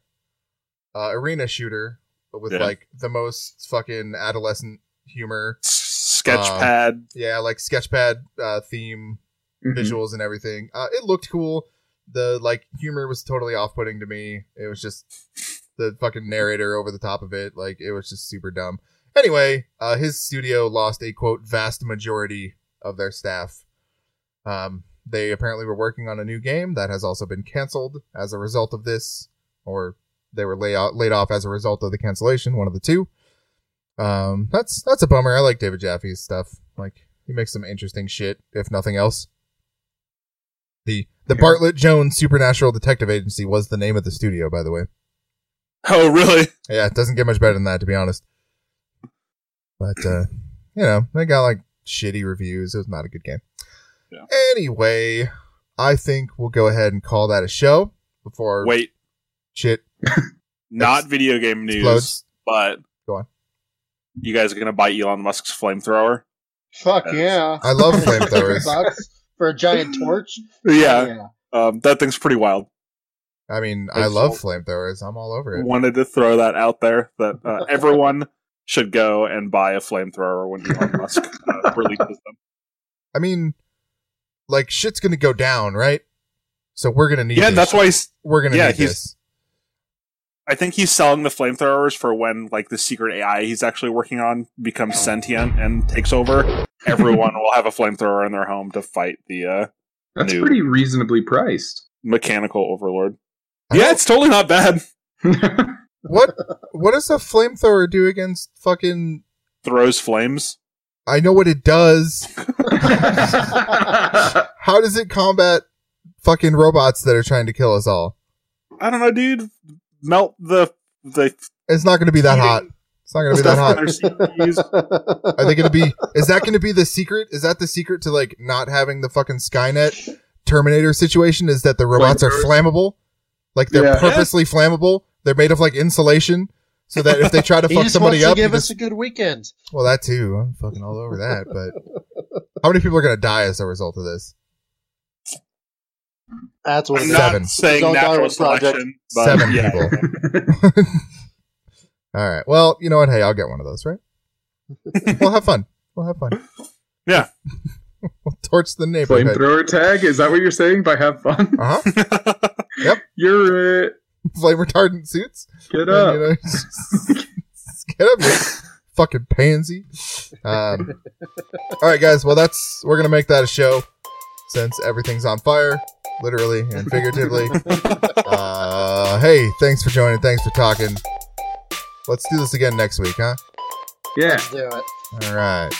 uh, arena shooter, but with Yeah. like the most fucking adolescent humor. Sketchpad. Yeah, like sketchpad uh, theme Mhm. visuals and everything. Uh, it looked cool. The like humor was totally off-putting to me. It was just the fucking narrator over the top of it. Like it was just super dumb. Anyway, uh, his studio lost a quote vast majority of their staff. Um, they apparently were working on a new game that has also been canceled as a result of this, or they were lay out, laid off as a result of the cancellation. One of the two. Um, that's that's a bummer. I like David Jaffe's stuff. Like he makes some interesting shit, if nothing else. The the Yeah. Bartlett Jones Supernatural Detective Agency was the name of the studio, by the way. Oh, really? Yeah, it doesn't get much better than that, to be honest. But uh, you know, they got like shitty reviews. It was not a good game. Yeah. Anyway, I think we'll go ahead and call that a show before Wait, shit not Ex- video game news, explodes. but Go on. You guys are gonna buy Elon Musk's flamethrower? Fuck Yes. yeah. I love flamethrowers. For a giant torch. Yeah, um, that thing's pretty wild. I mean, I Like, love so- flamethrowers. I'm all over it. Wanted to throw that out there that uh, everyone should go and buy a flamethrower when Elon Musk uh, releases them. I mean, like shit's gonna go down, right? So we're gonna need. Yeah, this. that's why he's, we're gonna yeah, need he's- this. I think he's selling the flamethrowers for when like the secret AI he's actually working on becomes sentient and takes over. Everyone will have a flamethrower in their home to fight the uh, That's New. pretty reasonably priced. mechanical overlord. Yeah, it's totally not bad. What what does a flamethrower do against fucking? Throws flames. I know what it does. How does it combat fucking robots that are trying to kill us all? I don't know, dude. Melt the the It's not going to be that hot. It's not going to be that stuff on hot. their CPUs. Are they going to be? Is that going to be the secret? Is that the secret to like not having the fucking Skynet Terminator situation? Is that the robots are flammable? Like they're Yeah. purposely flammable. They're made of like insulation, so that if they try to he fuck just somebody wants to up, give us just- a good weekend. well, that too. I'm fucking all over that. But how many people are going to die as a result of this? That's what I'm it not Seven. saying Don't die natural with Project. selection, but Seven yeah. people. all right. Well, you know what? Hey, I'll get one of those. Right? we'll have fun. We'll have fun. Yeah. we'll torch the neighborhood. Flamethrower tag? Is that what you're saying by have fun? Uh huh. You're it. Flame retardant suits. Get And, up. you know, get up, you fucking pansy. Um, all right, guys. Well, that's we're gonna make that a show since everything's on fire, literally and figuratively. uh, hey, thanks for joining. Thanks for talking. Let's do this again next week, huh? Yeah. Let's do it. All right.